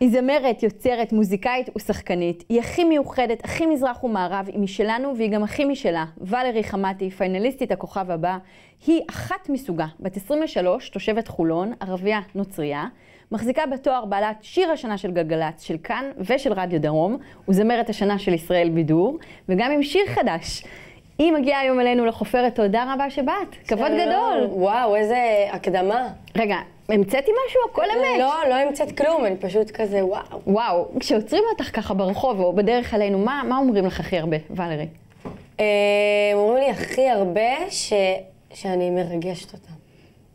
היא זמרת, יוצרת, מוזיקאית ושחקנית. היא הכי מיוחדת, הכי מזרח ומערב, היא משלנו והיא גם הכי משלה. ולרי חמתי, פיינליסטית הכוכב הבא, היא אחת מסוגה, בת 23, תושבת חולון, ערבייה נוצרייה, מחזיקה בתואר בעלת שיר השנה של גלגלצ, של כאן ושל רדיו דרום, וזמרת השנה של ישראל בידור, וגם עם שיר חדש. היא מגיעה היום אלינו לחופרת, תודה רבה שבאת, כבוד גדול. וואו, איזה הקדמה. רגע, המצאתי משהו? הכל אמת. לא, לא המצאת כלום, אני פשוט כזה, וואו. וואו, כשעוצרים אותך ככה ברחוב או בדרך אלינו, מה, מה אומרים לך הכי הרבה, ולרי? אה, אומרים לי הכי הרבה ש... שאני מרגשת אותם.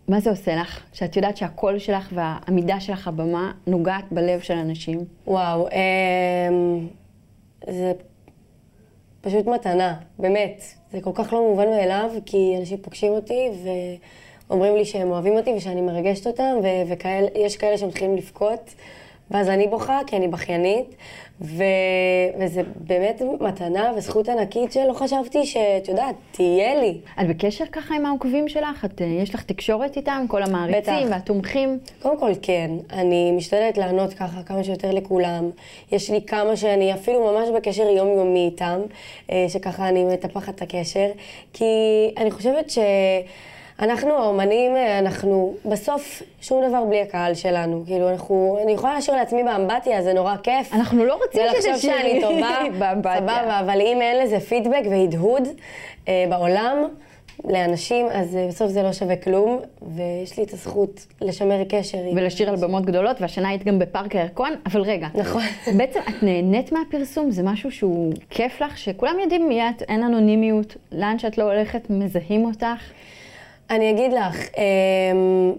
מה זה עושה לך? שאת יודעת שהקול שלך והעמידה שלך הבמה נוגעת בלב של אנשים? וואו, אה, זה פשוט מתנה, באמת. זה כל כך לא מובן מאליו, כי אנשים פוגשים אותי ואומרים לי שהם אוהבים אותי ושאני מרגשת אותם, ויש כאלה שמתחילים לבכות. ואז אני בוכה, כי אני בכיינית, ו... וזה באמת מתנה וזכות ענקית שלא חשבתי שאת יודעת, תהיה לי. את בקשר ככה עם העוקבים שלך? את, אה, יש לך תקשורת איתם, כל המעריצים בטח. והתומכים? קודם כל כן, אני משתדלת לענות ככה כמה שיותר לכולם. יש לי כמה שאני אפילו ממש בקשר יומיומי איתם, אה, שככה אני מטפחת את הקשר, כי אני חושבת ש... אנחנו האומנים, אנחנו בסוף שום דבר בלי הקהל שלנו. כאילו, אנחנו, אני יכולה לשיר לעצמי באמבטיה, זה נורא כיף. אנחנו לא רוצים שזה שירי שאני טובה, סבבה, אבל אם אין לזה פידבק והדהוד אה, בעולם, לאנשים, אז אה, בסוף זה לא שווה כלום, ויש לי את הזכות לשמר קשר. ולשיר על במות גדולות, והשנה היית גם בפארק הירקון, אבל רגע. נכון. בעצם את נהנית מהפרסום? זה משהו שהוא כיף לך? שכולם יודעים מי את, אין אנונימיות, לאן שאת לא הולכת, מזהים אותך? אני אגיד לך, אמ,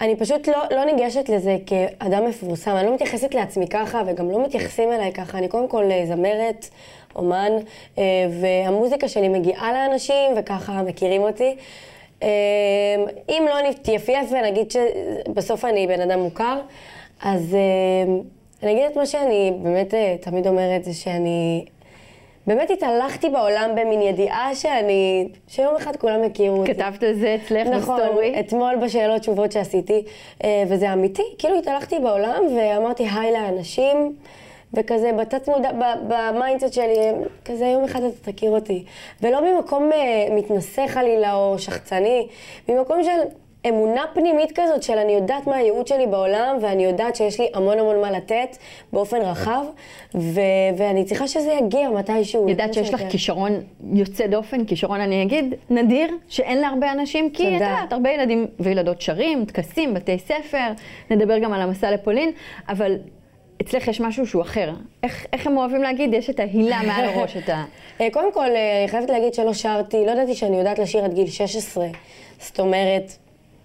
אני פשוט לא, לא ניגשת לזה כאדם מפורסם. אני לא מתייחסת לעצמי ככה, וגם לא מתייחסים אליי ככה. אני קודם כל אה, זמרת, אומן, אה, והמוזיקה שלי מגיעה לאנשים, וככה מכירים אותי. אמ, אם לא נתייפייף ונגיד שבסוף אני בן אדם מוכר, אז אמ, אני אגיד את מה שאני באמת אה, תמיד אומרת, זה שאני באמת התהלכתי בעולם במין ידיעה שאני, שיום אחד כולם יכירו אותי. כתבת את זה אצלך נכון, בסטורי? נכון, אתמול בשאלות תשובות שעשיתי, אה, וזה אמיתי. כאילו התהלכתי בעולם ואמרתי היי לאנשים, וכזה בתת מודע, ב mindset שלי, כזה יום אחד אתה תכיר אותי. ולא ממקום אה, מתנשא חלילה או שחצני, ממקום של... אמונה פנימית כזאת של אני יודעת מה הייעוד שלי בעולם, ואני יודעת שיש לי המון המון מה לתת באופן רחב, ו- ואני צריכה שזה יגיע מתישהו. יודעת שיש לך כישרון יוצא דופן, כישרון אני אגיד, נדיר, שאין להרבה אנשים, כי את יודעת, הרבה ילדים וילדות שרים, טקסים, בתי ספר, נדבר גם על המסע לפולין, אבל אצלך יש משהו שהוא אחר. איך, איך הם אוהבים להגיד? יש את ההילה מעל הראש, את ה... אה, קודם כל, אה, אני חייבת להגיד שלא שרתי, לא ידעתי שאני יודעת לשיר עד גיל 16. זאת אומרת,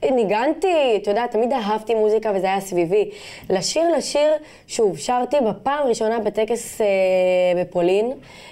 ניגנתי, אתה יודע, תמיד אהבתי מוזיקה וזה היה סביבי. לשיר, לשיר, שוב, שרתי בפעם הראשונה בטקס אה, בפולין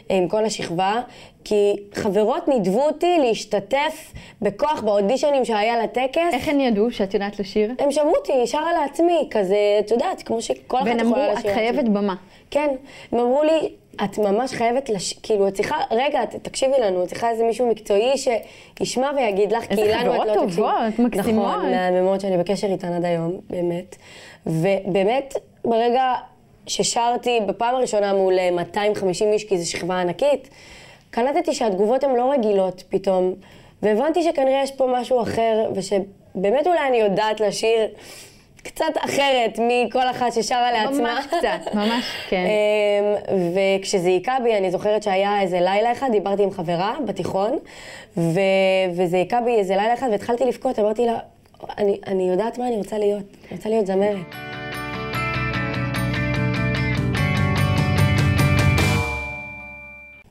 עם כל השכבה, כי חברות נידבו אותי להשתתף בכוח באודישנים שהיה לטקס. איך הן ידעו שאת יודעת לשיר? הם שמעו אותי, שרה לעצמי, כזה, את יודעת, כמו שכל אחת יכולה לשיר. והם אמרו, את חייבת במה. כן, הם אמרו לי, את ממש חייבת, לש... כאילו, את צריכה, רגע, תקשיבי לנו, את צריכה איזה מישהו מקצועי שישמע ויגיד לך, כי לנו את לא תקשיבי. איזה חברות טובות, מקסימות. נכון, מהממות שאני בקשר איתן עד היום, באמת. ובאמת, ברגע ששרתי בפעם הראשונה מול 250 איש, כי זו שכבה ענקית, קלטתי שהתגובות הן לא רגילות פתאום, והבנתי שכנראה יש פה משהו אחר, ושבאמת אולי אני יודעת לשיר. קצת אחרת מכל אחת ששרה לעצמה. ממש קצת, ממש, כן. אמ, וכשזה היכה בי, אני זוכרת שהיה איזה לילה אחד, דיברתי עם חברה בתיכון, ו... וזה היכה בי איזה לילה אחד, והתחלתי לבכות, אמרתי לה, אני, אני יודעת מה אני רוצה להיות, אני רוצה להיות זמרת.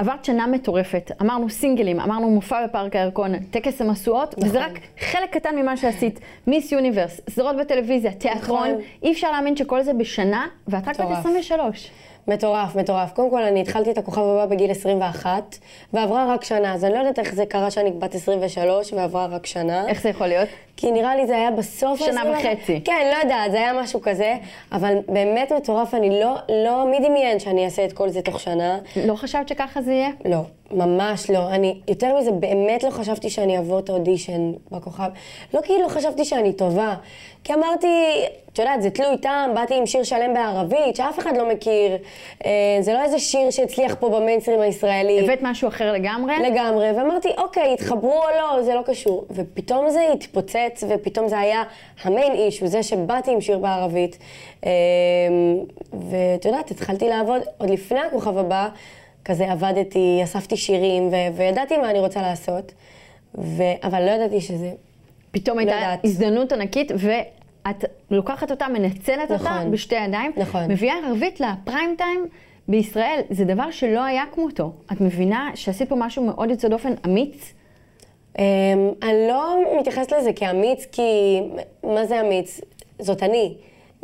עברת שנה מטורפת, אמרנו סינגלים, אמרנו מופע בפארק הירקון, טקס המשואות, נכון. וזה רק חלק קטן ממה שעשית. מיס יוניברס, סדרות בטלוויזיה, תיאטרון, נכון. אי אפשר להאמין שכל זה בשנה, ואת רק בת 23. מטורף, מטורף. קודם כל, אני התחלתי את הכוכב הבא בגיל 21, ועברה רק שנה, אז אני לא יודעת איך זה קרה שאני בת 23 ועברה רק שנה. איך זה יכול להיות? כי נראה לי זה היה בסוף... שנה וחצי. כן, לא יודעת, זה היה משהו כזה, אבל באמת מטורף, אני לא, לא, מי דמיין שאני אעשה את כל זה תוך שנה? לא חשבת שככה זה יהיה? לא, ממש לא. אני, יותר מזה, באמת לא חשבתי שאני אעבור את האודישן בכוכב. לא כי לא חשבתי שאני טובה, כי אמרתי, את יודעת, זה תלוי טעם, באתי עם שיר שלם בערבית, שאף אחד לא מכיר. אה, זה לא איזה שיר שהצליח פה במיינסטרים הישראלי. הבאת משהו אחר לגמרי? לגמרי, ואמרתי, אוקיי, התחברו או לא, זה לא קשור. ופתאום זה התפוצץ, ופתאום זה היה המיין אישו, זה שבאתי עם שיר בערבית. אמ, ואת יודעת, התחלתי לעבוד עוד לפני הכוכב הבא, כזה עבדתי, אספתי שירים, ו- וידעתי מה אני רוצה לעשות, ו- אבל לא ידעתי שזה... פתאום לא הייתה יודעת. הזדמנות ענקית, ואת לוקחת אותה, מנצלת אותה נכון. בשתי ידיים. נכון. מביאה ערבית לפריים טיים בישראל, זה דבר שלא היה כמותו. את מבינה שעשית פה משהו מאוד יוצא דופן, אמיץ? אמ, אני לא מתייחסת לזה כאמיץ, כי מה זה אמיץ? זאת אני.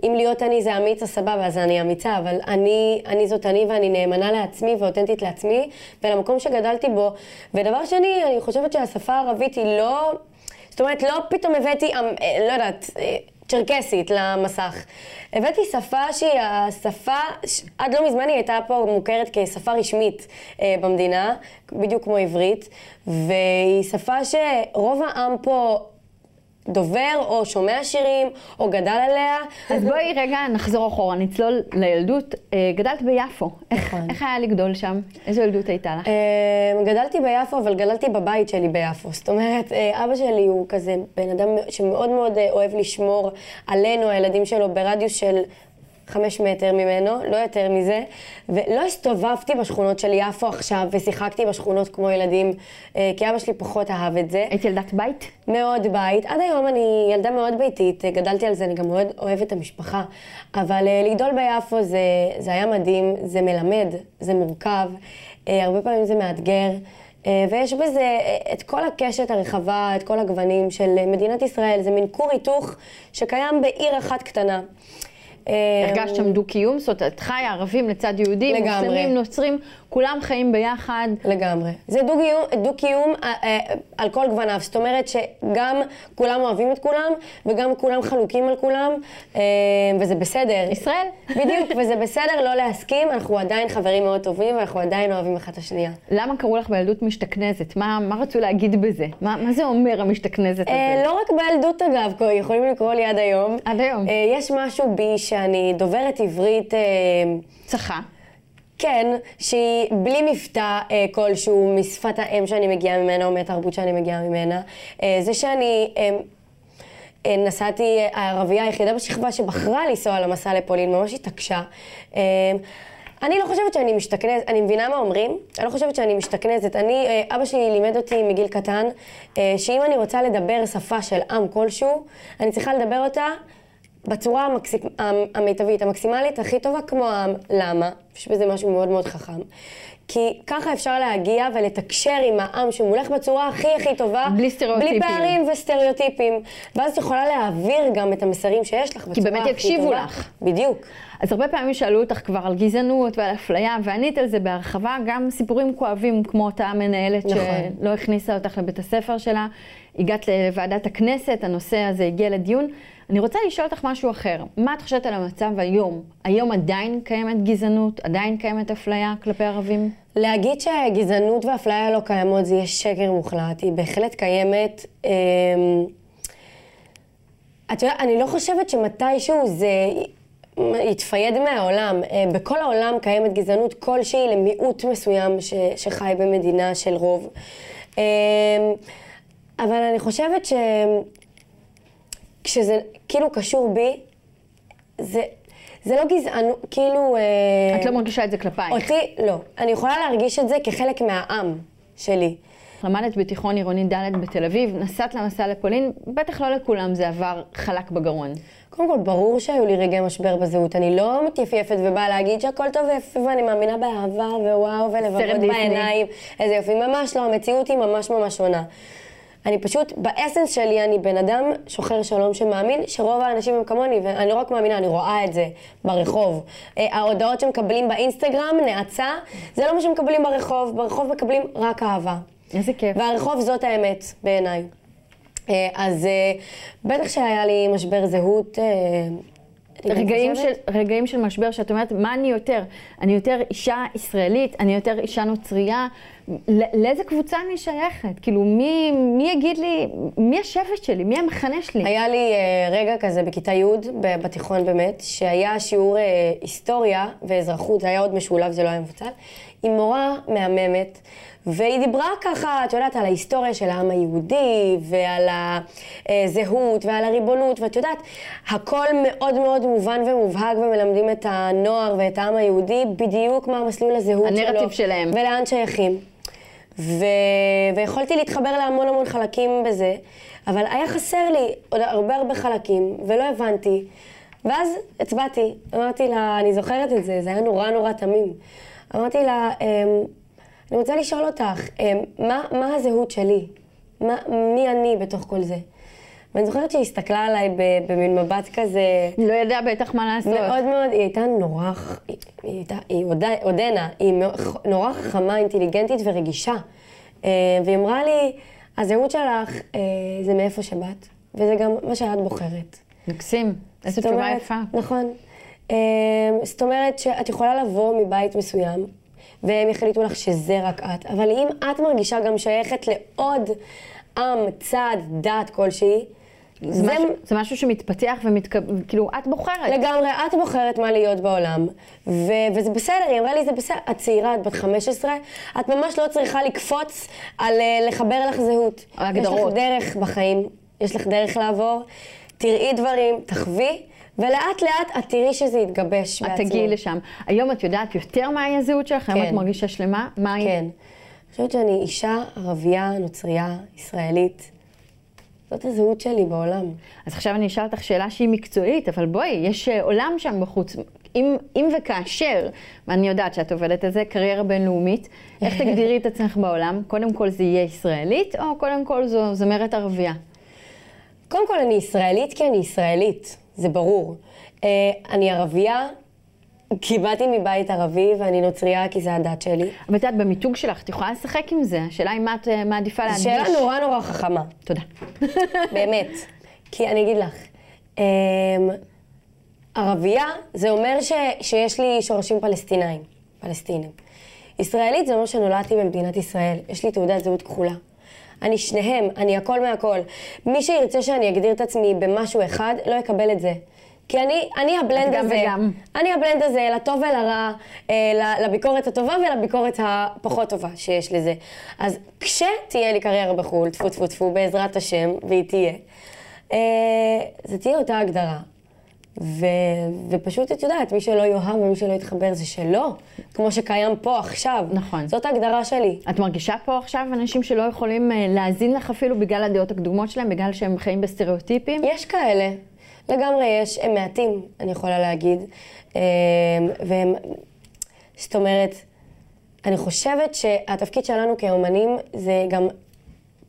אם להיות אני זה אמיץ, אז סבבה, אז אני אמיצה, אבל אני, אני זאת אני ואני נאמנה לעצמי ואותנטית לעצמי ולמקום שגדלתי בו. ודבר שני, אני חושבת שהשפה הערבית היא לא... זאת אומרת, לא פתאום הבאתי, אה, לא יודעת, אה, צ'רקסית למסך. הבאתי שפה שהיא השפה, עד לא מזמן היא הייתה פה מוכרת כשפה רשמית אה, במדינה, בדיוק כמו עברית, והיא שפה שרוב העם פה דובר או שומע שירים או גדל עליה. אז בואי רגע נחזור אחורה, נצלול לילדות. אה, גדלת ביפו. איך, נכון. איך היה לגדול שם? איזו ילדות הייתה לך? אה, גדלתי ביפו, אבל גדלתי בבית שלי ביפו. זאת אומרת, אה, אבא שלי הוא כזה בן אדם שמאוד מאוד אוהב לשמור עלינו, הילדים שלו, ברדיוס של חמש מטר ממנו, לא יותר מזה. ולא הסתובבתי בשכונות של יפו עכשיו, ושיחקתי בשכונות כמו ילדים, אה, כי אבא שלי פחות אהב את זה. היית ילדת בית? מאוד בית. עד היום אני ילדה מאוד ביתית, גדלתי על זה, אני גם מאוד אוהבת את המשפחה. אבל אה, לגדול ביפו זה, זה היה מדהים, זה מלמד, זה מורכב, אה, הרבה פעמים זה מאתגר. אה, ויש בזה אה, את כל הקשת הרחבה, את כל הגוונים של אה, מדינת ישראל. זה מין כור היתוך שקיים בעיר אחת קטנה. הרגשת שם דו-קיום? זאת אומרת, את חיה ערבים לצד יהודים, לגמרי. מוסלמים, נוצרים, כולם חיים ביחד. לגמרי. זה דו-קיום, דו-קיום אה, אה, על כל גווניו. זאת אומרת שגם כולם אוהבים את כולם, וגם כולם חלוקים על כולם, אה, וזה בסדר. ישראל. בדיוק, וזה בסדר לא להסכים, אנחנו עדיין חברים מאוד טובים, ואנחנו עדיין אוהבים אחת את השנייה. למה קראו לך בילדות משתכנזת? מה, מה רצו להגיד בזה? מה, מה זה אומר המשתכנזת הזה? לא רק בילדות אגב, יכולים לקרוא לי עד היום. עד היום. יש משהו בי שאני דוברת עברית... צחה. כן, שהיא בלי מבטא אה, כלשהו משפת האם שאני מגיעה ממנה או מהתרבות שאני מגיעה ממנה. אה, זה שאני אה, אה, נסעתי, אה, הערבייה היחידה בשכבה שבחרה לנסוע למסע לפולין, ממש התעקשה. אה, אני לא חושבת שאני משתכנזת, אני מבינה מה אומרים, אני לא חושבת שאני משתכנזת. אני, אה, אבא שלי לימד אותי מגיל קטן, אה, שאם אני רוצה לדבר שפה של עם כלשהו, אני צריכה לדבר אותה בצורה המקסימ... המיטבית, המקסימלית, הכי טובה כמו העם. למה? יש בזה משהו מאוד מאוד חכם. כי ככה אפשר להגיע ולתקשר עם העם שמולך בצורה הכי הכי טובה. בלי סטריאוטיפים. בלי פערים וסטריאוטיפים. ואז את יכולה להעביר גם את המסרים שיש לך בצורה באמת הכי יקשיבו טובה. לך. בדיוק. אז הרבה פעמים שאלו אותך כבר על גזענות ועל אפליה, וענית על זה בהרחבה, גם סיפורים כואבים כמו אותה מנהלת נכון. שלא הכניסה אותך לבית הספר שלה. הגעת לוועדת הכנסת, הנושא הזה הגיע לדיון. אני רוצה לשאול אותך משהו אחר. מה את חושבת על המצב היום? היום עדיין קיימת גזענות? עדיין קיימת אפליה כלפי ערבים? להגיד שגזענות ואפליה לא קיימות זה יהיה שקר מוחלט, היא בהחלט קיימת. אמ, את יודעת, אני לא חושבת שמתישהו זה יתפייד מהעולם. אה, בכל העולם קיימת גזענות כלשהי למיעוט מסוים ש, שחי במדינה של רוב. אמ, אבל אני חושבת שכשזה כאילו קשור בי, זה, זה לא גזענות, כאילו... אה, את לא מרגישה את זה כלפייך. אותי, לא. אני יכולה להרגיש את זה כחלק מהעם שלי. למדת בתיכון עירוני ד' בתל אביב, נסעת למסע לפולין, בטח לא לכולם זה עבר חלק בגרון. קודם כל, ברור שהיו לי רגעי משבר בזהות. אני לא מתייפייפת ובאה להגיד שהכל טוב ויפה ואני מאמינה באהבה ווואו ולבבות. בעיניים. איזה יופי. ממש לא, המציאות היא ממש ממש שונה. אני פשוט, באסנס שלי אני בן אדם שוחר שלום שמאמין שרוב האנשים הם כמוני, ואני לא רק מאמינה, אני רואה את זה ברחוב. אה, ההודעות שמקבלים באינסטגרם, נאצה, זה לא מה שמקבלים ברחוב, ברחוב מקבלים רק אהבה. איזה כיף. והרחוב זאת האמת, בעיניי. אה, אז אה, בטח שהיה לי משבר זהות. רגעים של, רגעים של משבר, שאת אומרת, מה אני יותר? אני יותר אישה ישראלית, אני יותר אישה נוצרייה, לאיזה קבוצה אני שייכת? כאילו, מי, מי יגיד לי, מי השבט שלי? מי המחנה שלי? היה לי אה, רגע כזה בכיתה י' בתיכון באמת, שהיה שיעור אה, היסטוריה ואזרחות, זה היה עוד משולב, זה לא היה מבוטל, עם מורה מהממת, והיא דיברה ככה, את יודעת, על ההיסטוריה של העם היהודי, ועל הזהות, ועל הריבונות, ואת יודעת, הכל מאוד מאוד מובן ומובהק, ומלמדים את הנוער ואת העם היהודי בדיוק מה מסלול הזהות שלו. הנרטיב שלהם. ולאן שייכים. ו... ויכולתי להתחבר להמון המון חלקים בזה, אבל היה חסר לי עוד הרבה הרבה חלקים, ולא הבנתי. ואז הצבעתי, אמרתי לה, אני זוכרת את זה, זה היה נורא נורא תמים. אמרתי לה, אמ, אני רוצה לשאול אותך, אמ, מה, מה הזהות שלי? מה, מי אני בתוך כל זה? ואני זוכרת שהיא הסתכלה עליי במין מבט כזה... לא יודע בטח מה לעשות. מאוד מאוד, היא הייתה נורא, היא, היא הייתה, היא עודנה, היא נורא חכמה, אינטליגנטית ורגישה. אה, והיא אמרה לי, הזהות שלך אה, זה מאיפה שבאת, וזה גם מה שאת בוחרת. מקסים, איזו תשובה יפה. נכון. אה, זאת אומרת שאת יכולה לבוא מבית מסוים, והם יחליטו לך שזה רק את, אבל אם את מרגישה גם שייכת לעוד עם, צד, דת כלשהי, זה, משהו, זה משהו שמתפתח וכאילו, את בוחרת. לגמרי, את בוחרת מה להיות בעולם, ו- וזה בסדר, היא אמרה לי, זה בסדר, את צעירה, את בת 15, את ממש לא צריכה לקפוץ על uh, לחבר לך זהות. הגדרות. יש לך דרך בחיים, יש לך דרך לעבור, תראי דברים, תחווי, ולאט לאט את תראי שזה יתגבש את בעצמו. תגיעי לשם. היום את יודעת יותר מהי הזהות שלך? היום כן. את מרגישה שלמה? מה היא? כן. אני חושבת שאני אישה, ערבייה, נוצרייה, ישראלית. זאת הזהות שלי בעולם. אז עכשיו אני אשאל אותך שאלה שהיא מקצועית, אבל בואי, יש אה, עולם שם בחוץ. אם, אם וכאשר, ואני יודעת שאת עובדת על זה, קריירה בינלאומית, איך תגדירי את עצמך בעולם? קודם כל זה יהיה ישראלית, או קודם כל זו זמרת ערבייה? קודם כל, אני ישראלית כי אני ישראלית, זה ברור. אה, אני ערבייה כי באתי מבית ערבי, ואני נוצרייה כי זה הדת שלי. אבל את יודעת, במיתוג שלך, את יכולה לשחק עם זה. השאלה היא מה את אה, מעדיפה להדגיש. שאלה נורא נורא חכמה, תודה. באמת. כי אני אגיד לך, אמ, ערבייה זה אומר ש, שיש לי שורשים פלסטינאים, פלסטינים. ישראלית זה אומר שנולדתי במדינת ישראל, יש לי תעודת זהות כחולה. אני שניהם, אני הכל מהכל. מי שירצה שאני אגדיר את עצמי במשהו אחד, לא יקבל את זה. כי אני, אני הבלנד הזה. וגם. אני הבלנד הזה, לטוב ולרע, אה, לביקורת הטובה ולביקורת הפחות טובה שיש לזה. אז כשתהיה לי קריירה בחו"ל, טפו טפו טפו, בעזרת השם, והיא תהיה, אה, זה תהיה אותה הגדרה. ו, ופשוט, את יודעת, מי שלא יאהב ומי שלא יתחבר זה שלו, כמו שקיים פה עכשיו. נכון. זאת ההגדרה שלי. את מרגישה פה עכשיו אנשים שלא יכולים אה, להאזין לך אפילו בגלל הדעות הקדומות שלהם, בגלל שהם חיים בסטריאוטיפים? יש כאלה, לגמרי יש, הם מעטים, אני יכולה להגיד. אה, והם, זאת אומרת, אני חושבת שהתפקיד שלנו כאומנים זה גם,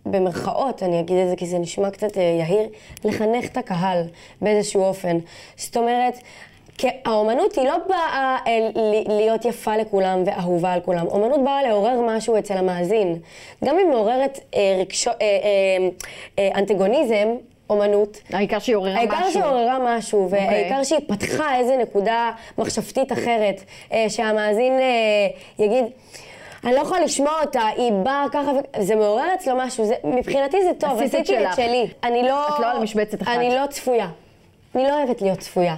במרכאות, אני אגיד את זה כי זה נשמע קצת אה, יהיר, לחנך את הקהל באיזשהו אופן. זאת אומרת, כי האומנות היא לא באה אה, להיות יפה לכולם ואהובה על כולם. אומנות באה לעורר משהו אצל המאזין. גם אם מעוררת אה, רגשו, אה, אה, אה, אנטגוניזם, אומנות, העיקר שהיא עוררה העיקר משהו. שהיא עוררה משהו, אוקיי. והעיקר שהיא פתחה איזה נקודה מחשבתית אחרת, אה, שהמאזין אה, יגיד, אני לא יכולה לשמוע אותה, היא באה ככה. זה מעורר אצלו משהו, זה, מבחינתי זה טוב, עשיתי את. שלי. אני לא... את לא על משבצת אחת. אני לא צפויה. אני לא אוהבת להיות צפויה.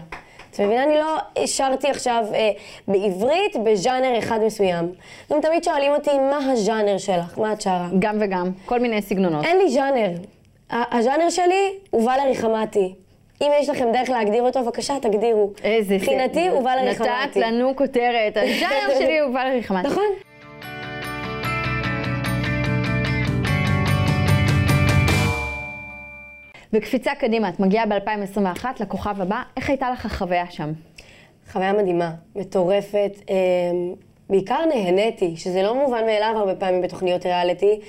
את מבינה? אני לא שרתי עכשיו אה, בעברית בז'אנר אחד מסוים. גם תמיד שואלים אותי, מה הז'אנר שלך? מה את שרה? גם וגם, כל מיני סגנונות. אין לי ז'אנר. הז'אנר שלי הוא ולרי חמתי. אם יש לכם דרך להגדיר אותו, בבקשה, תגדירו. איזה... מבחינתי הוא ולרי חמתי. נתת לנו כותרת, הז'אנר שלי הוא ולרי חמתי. נכון. וקפיצה קדימה, את מגיעה ב-2021 לכוכב הבא, איך הייתה לך החוויה שם? חוויה מדהימה, מטורפת. אמ, בעיקר נהניתי, שזה לא מובן מאליו הרבה פעמים בתוכניות ריאליטי.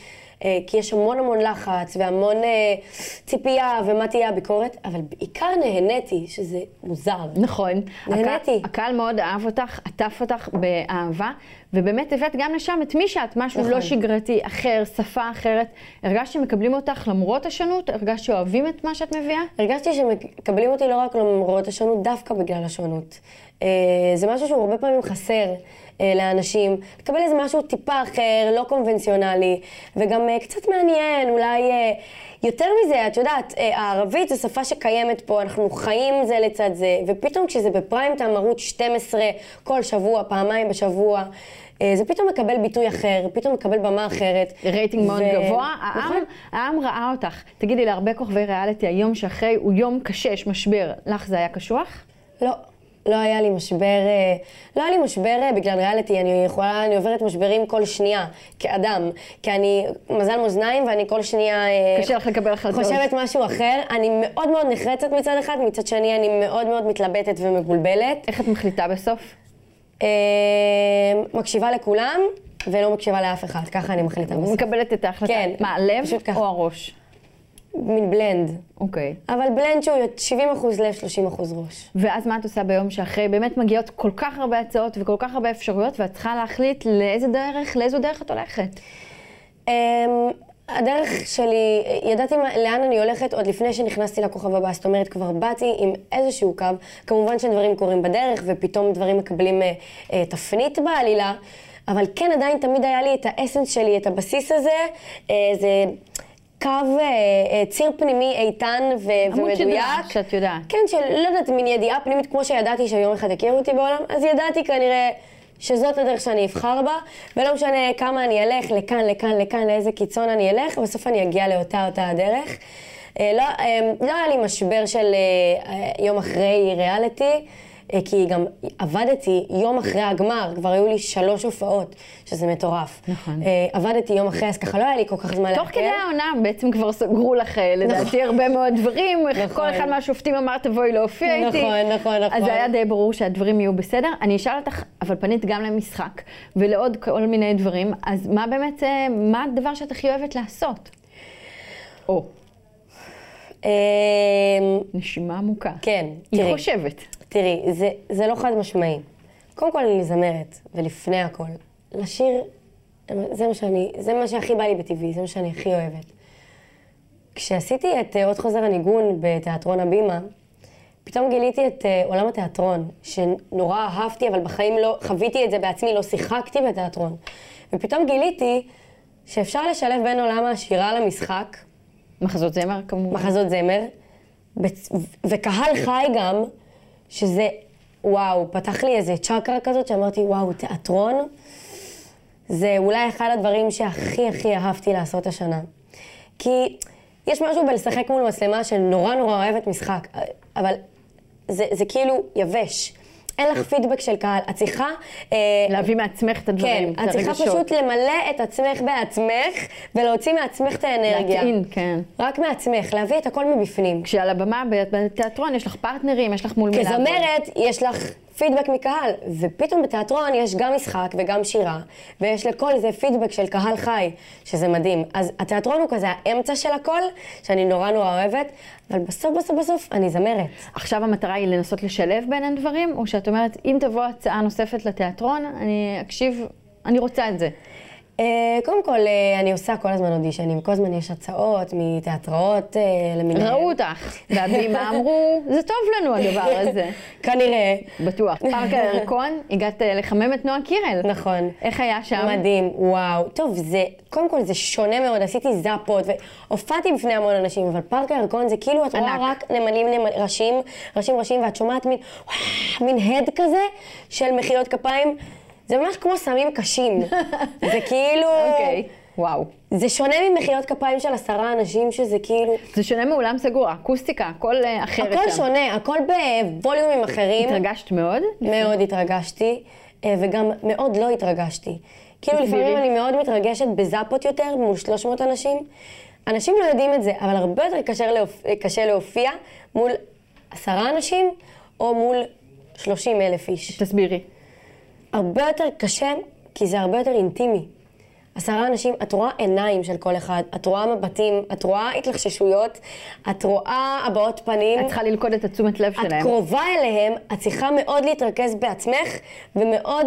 אה, כי יש המון המון לחץ והמון אה, ציפייה ומה תהיה הביקורת, אבל בעיקר נהניתי, שזה מוזר. נכון. נהניתי. הקה- הקהל מאוד אהב אותך, עטף אותך באהבה, ובאמת הבאת גם לשם את מי שאת, משהו נכון. לא שגרתי, אחר, שפה אחרת. הרגשת שמקבלים אותך למרות השונות? הרגשת שאוהבים את מה שאת מביאה? הרגשתי שמקבלים אותי לא רק למרות השונות, דווקא בגלל השונות. אה, זה משהו שהוא הרבה פעמים חסר אה, לאנשים. לקבל איזה משהו טיפה אחר, לא קונבנציונלי, וגם אה, קצת מעניין, אולי... יותר מזה, את יודעת, הערבית זו שפה שקיימת פה, אנחנו חיים זה לצד זה, ופתאום כשזה בפריים טיים ערוץ 12 כל שבוע, פעמיים בשבוע, זה פתאום מקבל ביטוי אחר, פתאום מקבל במה אחרת. רייטינג מאוד ו- גבוה. העם, נכון. העם ראה אותך. תגידי, להרבה כוכבי ריאליטי, היום שאחרי הוא יום קשה, יש משבר. לך זה היה קשוח? לא, לא היה לי משבר, אה, לא היה לי משבר אה, בגלל ריאליטי, אני יכולה, אני עוברת משברים כל שנייה, כאדם, כי אני מזל מאזניים ואני כל שנייה... אה, קשה לך לקבל החלטות. חושבת משהו אחר, אני מאוד מאוד נחרצת מצד אחד, מצד שני אני מאוד מאוד מתלבטת ומבולבלת. איך את מחליטה בסוף? מקשיבה לכולם ולא מקשיבה לאף אחד, ככה אני מחליטה בסוף. מקבלת את ההחלטה. כן, מה, הלב פשוט ככה. או הראש? מין בלנד. אוקיי. אבל בלנד שהוא 70 אחוז לב, 30 אחוז ראש. ואז מה את עושה ביום שאחרי? באמת מגיעות כל כך הרבה הצעות וכל כך הרבה אפשרויות, ואת צריכה להחליט לאיזה דרך, לאיזו דרך את הולכת. Um, הדרך שלי, ידעתי מה, לאן אני הולכת עוד לפני שנכנסתי לכוכב הבא, זאת אומרת, כבר באתי עם איזשהו קו. כמובן שדברים קורים בדרך, ופתאום דברים מקבלים uh, uh, תפנית בעלילה, אבל כן, עדיין תמיד היה לי את האסנס שלי, את הבסיס הזה, uh, זה קו, uh, uh, ציר פנימי איתן ו- עמוד ומדויק. שדרה, שאת יודעת. כן, של לא יודעת, מין ידיעה פנימית, כמו שידעתי שיום אחד יכירו אותי בעולם, אז ידעתי כנראה שזאת הדרך שאני אבחר בה, ולא משנה כמה אני אלך לכאן, לכאן, לכאן, לאיזה קיצון אני אלך, בסוף אני אגיע לאותה אותה הדרך. אה, לא, אה, לא היה לי משבר של אה, יום אחרי ריאליטי, כי גם עבדתי יום אחרי הגמר, כבר היו לי שלוש הופעות, שזה מטורף. נכון. אה, עבדתי יום אחרי, אז ככה לא היה לי כל כך זמן תוך כדי העונה בעצם כבר סגרו לך, אה, לדעתי, הרבה מאוד דברים. נכון. כל אחד מהשופטים אמר, תבואי להופיע איתי. נכון, נכון, נכון. אז זה היה די ברור שהדברים יהיו בסדר. אני אשאל אותך, אבל פנית גם למשחק ולעוד כל מיני דברים, אז מה באמת, אה, מה הדבר שאת הכי אוהבת לעשות? או, אה, נשימה עמוקה. כן, היא תראי. חושבת. תראי, זה, זה לא חד משמעי. קודם כל אני זמרת, ולפני הכל, לשיר, זה מה שאני, זה מה שהכי בא לי בטבעי, זה מה שאני הכי אוהבת. כשעשיתי את אה, עוד חוזר הניגון בתיאטרון הבימה, פתאום גיליתי את אה, עולם התיאטרון, שנורא אהבתי, אבל בחיים לא חוויתי את זה בעצמי, לא שיחקתי בתיאטרון. ופתאום גיליתי שאפשר לשלב בין עולם השירה למשחק, מחזות זמר כמובן. מחזות זמר, בצ- וקהל חי גם, שזה, וואו, פתח לי איזה צ'קרה כזאת שאמרתי, וואו, תיאטרון, זה אולי אחד הדברים שהכי הכי אהבתי לעשות השנה. כי יש משהו בלשחק מול מצלמה שנורא נורא אוהבת משחק, אבל זה, זה כאילו יבש. אין לך פידבק של קהל, את צריכה... אה, להביא מעצמך את הדברים, כן, את צריכה. פשוט למלא את עצמך בעצמך ולהוציא מעצמך את האנרגיה. להטעין, כן. רק מעצמך, להביא את הכל מבפנים. כשעל הבמה בתיאטרון יש לך פרטנרים, יש לך מול מי לעבוד. כזמרת, יש לך פידבק מקהל, ופתאום בתיאטרון יש גם משחק וגם שירה, ויש לכל זה פידבק של קהל חי, שזה מדהים. אז התיאטרון הוא כזה האמצע של הכל, שאני נורא נורא אוהבת, אבל בסוף בסוף בסוף אני זמרת. עכשיו המטרה היא לנסות לשלב בין הדברים, או שאת אומרת, אם תבוא הצעה נוספת לתיאטרון, אני אקשיב, אני רוצה את זה. אה, קודם כל, אה, אני עושה כל הזמן אודישנים, כל הזמן יש הצעות מתיאטראות אה, למיניהם. ראו אותך, והבימה אמרו, זה טוב לנו הדבר הזה. כנראה. בטוח. פארק הירקון, הגעת לחמם את נועה קירל. נכון. איך היה שם? מדהים, וואו. טוב, זה, קודם כל זה שונה מאוד, עשיתי זאפות, והופעתי בפני המון אנשים, אבל פארק הירקון זה כאילו את רואה. רק נמלים, נמל, ראשים, ראשים ראשים, ואת שומעת מין, וואו, מין הד כזה של מחיאות כפיים. זה ממש כמו סמים קשים. זה כאילו... אוקיי, וואו. זה שונה ממחיאות כפיים של עשרה אנשים, שזה כאילו... זה שונה מאולם סגור, אקוסטיקה, הכל אה, אחרת הכל שם. שונה, הכל בווליומים אחרים. התרגשת מאוד? מאוד התרגשתי, אה, וגם מאוד לא התרגשתי. כאילו. לפעמים אני מאוד מתרגשת בזאפות יותר, מול 300 אנשים. אנשים לא יודעים את זה, אבל הרבה יותר קשה, להופ... קשה להופיע מול עשרה אנשים, או מול 30 אלף איש. תסבירי. הרבה יותר קשה, כי זה הרבה יותר אינטימי. עשרה אנשים, את רואה עיניים של כל אחד, את רואה מבטים, את רואה התלחששויות, את רואה הבעות פנים. את צריכה ללכוד את התשומת לב את שלהם. קרובה אליהם, את צריכה מאוד להתרכז בעצמך, ומאוד,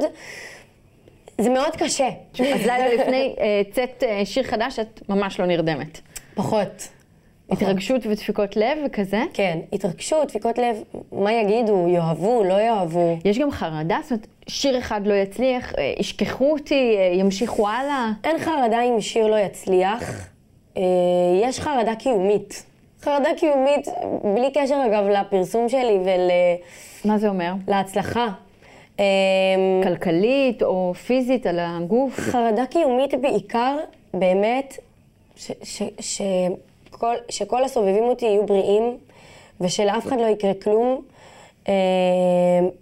זה מאוד קשה. אז לילה לפני אה, צאת אה, שיר חדש, את ממש לא נרדמת. פחות. התרגשות ודפיקות לב וכזה. כן, התרגשות, דפיקות לב, מה יגידו, יאהבו, לא יאהבו. יש גם חרדה, זאת אומרת, שיר אחד לא יצליח, אה, ישכחו אותי, אה, ימשיכו הלאה. אין חרדה אם שיר לא יצליח, אה, יש חרדה קיומית. חרדה קיומית, בלי קשר אגב לפרסום שלי מה זה אומר? ולהצלחה. אה, כלכלית או פיזית על הגוף? חרדה קיומית בעיקר, באמת, ש, ש, ש, כל, שכל הסובבים אותי יהיו בריאים, ושלאף אחד לא יקרה כלום. אה,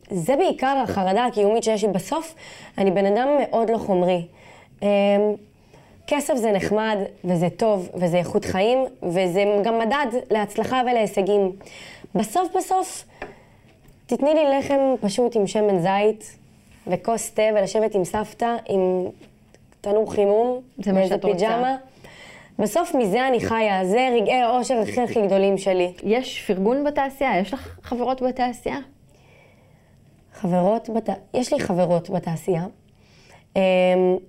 זה בעיקר החרדה הקיומית שיש לי. בסוף, אני בן אדם מאוד לא חומרי. אה, כסף זה נחמד, וזה טוב, וזה איכות חיים, וזה גם מדד להצלחה ולהישגים. בסוף בסוף, תתני לי לחם פשוט עם שמן זית וכוס תה ולשבת עם סבתא, עם תנור חימום, זה מה שאת רוצה. פיג'מה. בסוף מזה אני חיה, זה רגעי האושר הכי הכי גדולים שלי. יש פרגון בתעשייה? יש לך חברות בתעשייה? חברות, בת... יש לי חברות בתעשייה. אמ,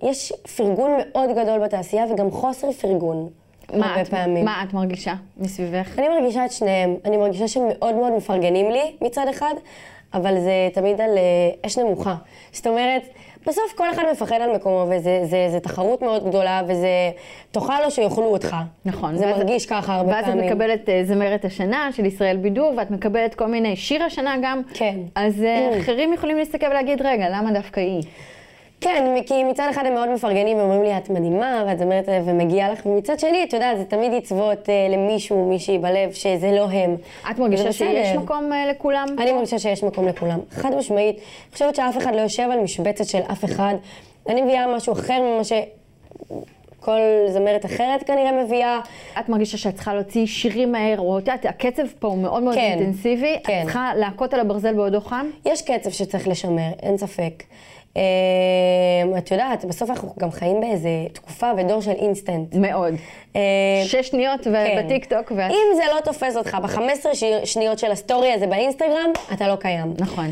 יש פרגון מאוד גדול בתעשייה וגם חוסר פרגון. מה הרבה את, פעמים. מה את מרגישה מסביבך? אני מרגישה את שניהם. אני מרגישה שמאוד מאוד מפרגנים לי מצד אחד, אבל זה תמיד על אה, אש נמוכה. זאת אומרת, בסוף כל אחד מפחד על מקומו, וזה זה תחרות מאוד גדולה, וזה תאכל או שיאכלו אותך. נכון. זה ואז- מרגיש ככה הרבה ואז את פעמים. מקבלת אה, זמרת השנה של ישראל בידור, ואת מקבלת כל מיני שיר השנה גם. כן. אז אה, Mm. אחרים יכולים להסתכל ולהגיד, רגע, למה דווקא היא? כן, כי מצד אחד הם מאוד מפרגנים ואומרים לי, את מדהימה, ואת זמרת אה, ומגיע לך, ומצד שני, את יודעת, זה תמיד יצוות אה, למישהו, מישהי בלב, שזה לא הם. את מרגישה שיש. מקום אה, לכולם? אני מרגישה שיש מקום לכולם. חד משמעית. אני חושבת שאף אחד לא יושב על משבצת של אף אחד. אני מביאה משהו אחר ממה שכל זמרת אחרת כנראה מביאה. את מרגישה שאת צריכה להוציא שירים מהר, או את יודעת, הקצב פה הוא מאוד מאוד כן, אינטנסיבי, כן. את צריכה להכות על הברזל בעודו חם? יש קצב שצריך לשמר, אין ספק. אה, את יודעת, בסוף אנחנו גם חיים באיזה תקופה ודור של אינסטנט. מאוד. אה, שש שניות כן. בטיקטוק, ואת... אם זה לא תופס אותך ב-15 שניות של הסטורי הזה באינסטגרם, אתה לא קיים. נכון.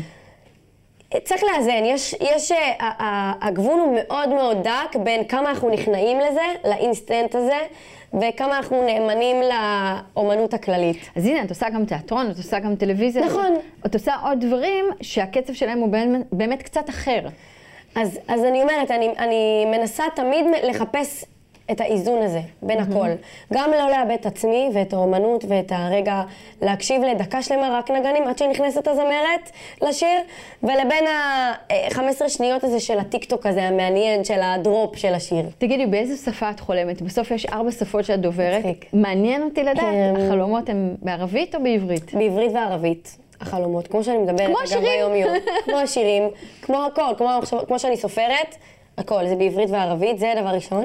צריך לאזן, יש, יש, אה, ה- ה- הגבול הוא מאוד מאוד דק בין כמה אנחנו נכנעים לזה, לאינסטנט הזה, וכמה אנחנו נאמנים לאמנות הכללית. אז הנה, את עושה גם תיאטרון, את עושה גם טלוויזיה. נכון. את עושה עוד דברים שהקצב שלהם הוא באמת, באמת קצת אחר. אז, אז אני אומרת, אני, אני מנסה תמיד לחפש את האיזון הזה בין הכל. גם לא לאבד את עצמי ואת האומנות ואת הרגע להקשיב לדקה שלמה רק נגנים עד שנכנסת הזמרת לשיר, ולבין ה-15 שניות הזה של הטיקטוק הזה המעניין, של הדרופ של השיר. תגידי, באיזה שפה את חולמת? בסוף יש ארבע שפות שאת דוברת. מצחיק. מעניין אותי לדעת, אמ, החלומות הם בערבית או בעברית? בעברית וערבית, החלומות, כמו שאני מדברת, כמו השירים. כמו השירים, כמו הכל, כמו, כמו שאני סופרת, הכל, זה בעברית וערבית, זה הדבר ראשון.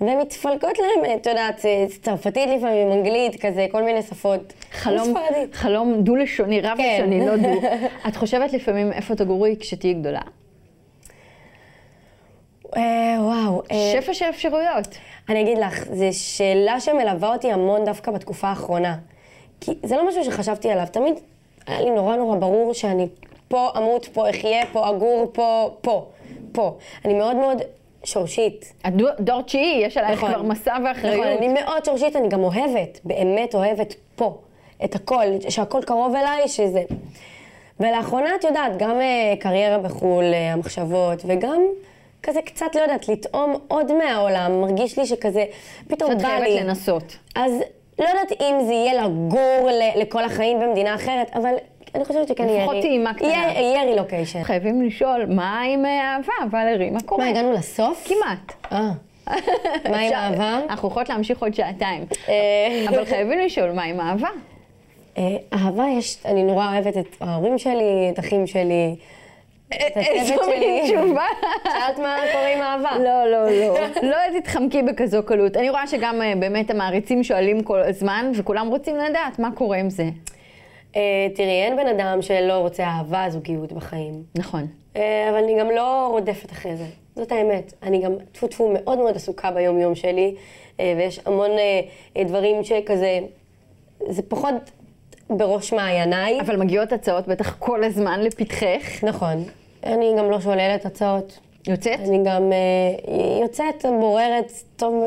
ומתפלקות להם, את יודעת, צרפתית לפעמים, אנגלית, כזה, כל מיני שפות. חלום. חלום דו-לשוני, רב-לשוני, כן. לא דו. את חושבת לפעמים איפה תגורי כשתהיי גדולה? אה, וואו. אה, שפע של אפשרויות. אני אגיד לך, זו שאלה שמלווה אותי המון דווקא בתקופה האחרונה. כי זה לא משהו שחשבתי עליו, תמיד היה לי נורא נורא ברור שאני פה אמות, פה אחיה, פה אגור, פה, פה, פה. אני מאוד מאוד שורשית. את דו- דור תשיעי, יש עלייך נכון. כבר מסע ואחריות. נכון, אני מאוד שורשית, אני גם אוהבת, באמת אוהבת פה, את הכל, שהכל קרוב אליי, שזה... ולאחרונה, את יודעת, גם אה, קריירה בחו"ל, אה, המחשבות, וגם כזה קצת, לא יודעת, לטעום עוד מהעולם, מרגיש לי שכזה, פתאום שאת בא חייבת לי. לנסות. אז לא יודעת אם זה יהיה לגור לכל החיים במדינה אחרת, אבל אני חושבת שכן יהיה... לפחות טעימה קטנה. יהיה- רילוקיישן. חייבים לשאול, מה עם אה, אהבה? ולרי, מה קורה? מה, הגענו לסוף? כמעט. אה. מה עם אהבה? אנחנו יכולות להמשיך עוד שעתיים. אה, אבל חייבים לשאול, מה עם אהבה? אה, אהבה יש, אני נורא אוהבת את ההורים שלי, את אחים שלי, איזו מין. תשובה. שאלת מה קורה עם אהבה? לא, לא, לא. לא תתחמקי בכזו קלות. אני רואה שגם באמת המעריצים שואלים כל הזמן, וכולם רוצים לדעת מה קורה עם זה. אה, תראי, אין בן אדם שלא רוצה אהבה, זוגיות בחיים. נכון. אה, אבל אני גם לא רודפת אחרי זה. זאת האמת. אני גם טפו טפו מאוד מאוד עסוקה ביום-יום שלי, אה, ויש המון אה, דברים שכזה, זה פחות בראש מעייניי. אבל מגיעות הצעות בטח כל הזמן לפתחך. נכון. אני גם לא שוללת הצעות. יוצאת? אני גם אה, יוצאת, בוררת, טוב,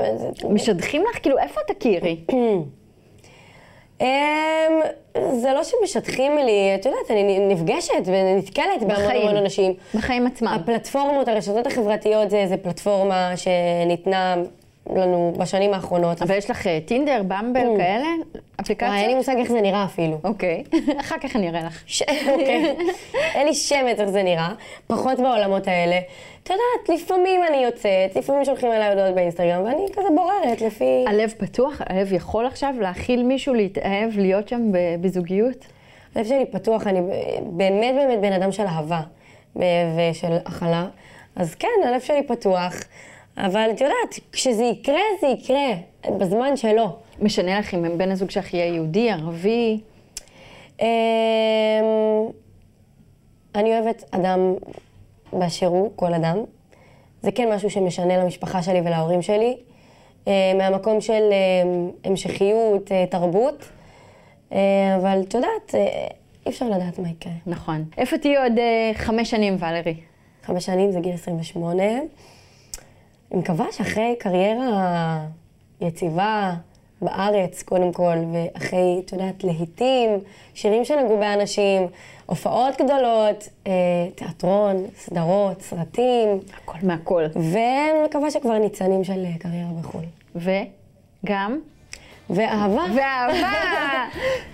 משדכים לך? כאילו, איפה תכירי? אמ, זה לא שמשטחים לי, את יודעת, אני נפגשת ונתקלת בהמון. המון אנשים. בחיים עצמם. הפלטפורמות, הרשתות החברתיות, זה, זה פלטפורמה שניתנה לנו בשנים האחרונות. אבל יש לך אה, טינדר, במבל, כאלה? וואי, אין לי אפליקציות? מושג איך זה נראה אפילו. אוקיי, אחר כך אני אראה לך. אוקיי. אין לי שמץ איך זה נראה, פחות בעולמות האלה. את יודעת, לפעמים אני יוצאת, לפעמים שולחים אליי הודעות באינסטגרם, ואני כזה בוררת לפי... הלב פתוח? הלב יכול עכשיו להכיל מישהו, להתאהב, להיות שם בזוגיות? הלב שלי פתוח, אני באמת באמת בן אדם של אהבה ושל הכלה. אז כן, הלב שלי פתוח, אבל את יודעת, כשזה יקרה, זה יקרה, בזמן שלו. משנה לך אם בן הזוג שלך יהיה יהודי, ערבי? אמ, אני אוהבת אדם באשר הוא, כל אדם. זה כן משהו שמשנה למשפחה שלי ולהורים שלי, אה, מהמקום של אה, המשכיות, אה, תרבות, אבל את יודעת, אי אפשר לדעת מה יקרה. נכון. איפה תהיי עוד חמש שנים, ולרי? חמש שנים זה גיל 28. אני מקווה שאחרי קריירה יציבה בארץ, קודם כל, ואחרי, את יודעת, להיטים, שירים שנגעו באנשים, הופעות גדולות, אה, תיאטרון, סדרות, סרטים, הכל מהכל. ואני מקווה שכבר ניצנים של אה, קריירה בחו"ל. וגם? ואהבה. ואהבה!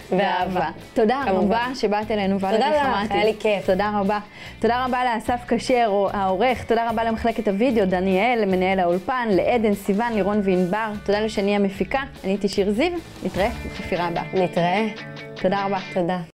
ואהבה. תודה כמובן. רבה שבאת אלינו, ולרי תודה לך. היה לי כיף. תודה רבה. תודה רבה לאסף כשר, העורך. תודה רבה למחלקת הוידאו, דניאל, למנהל האולפן, לעדן, סיוון, לירון וענבר. תודה לשני המפיקה. אני הייתי שיר זיו, נתראה בחפירה הבאה. נתראה. תודה רבה. תודה.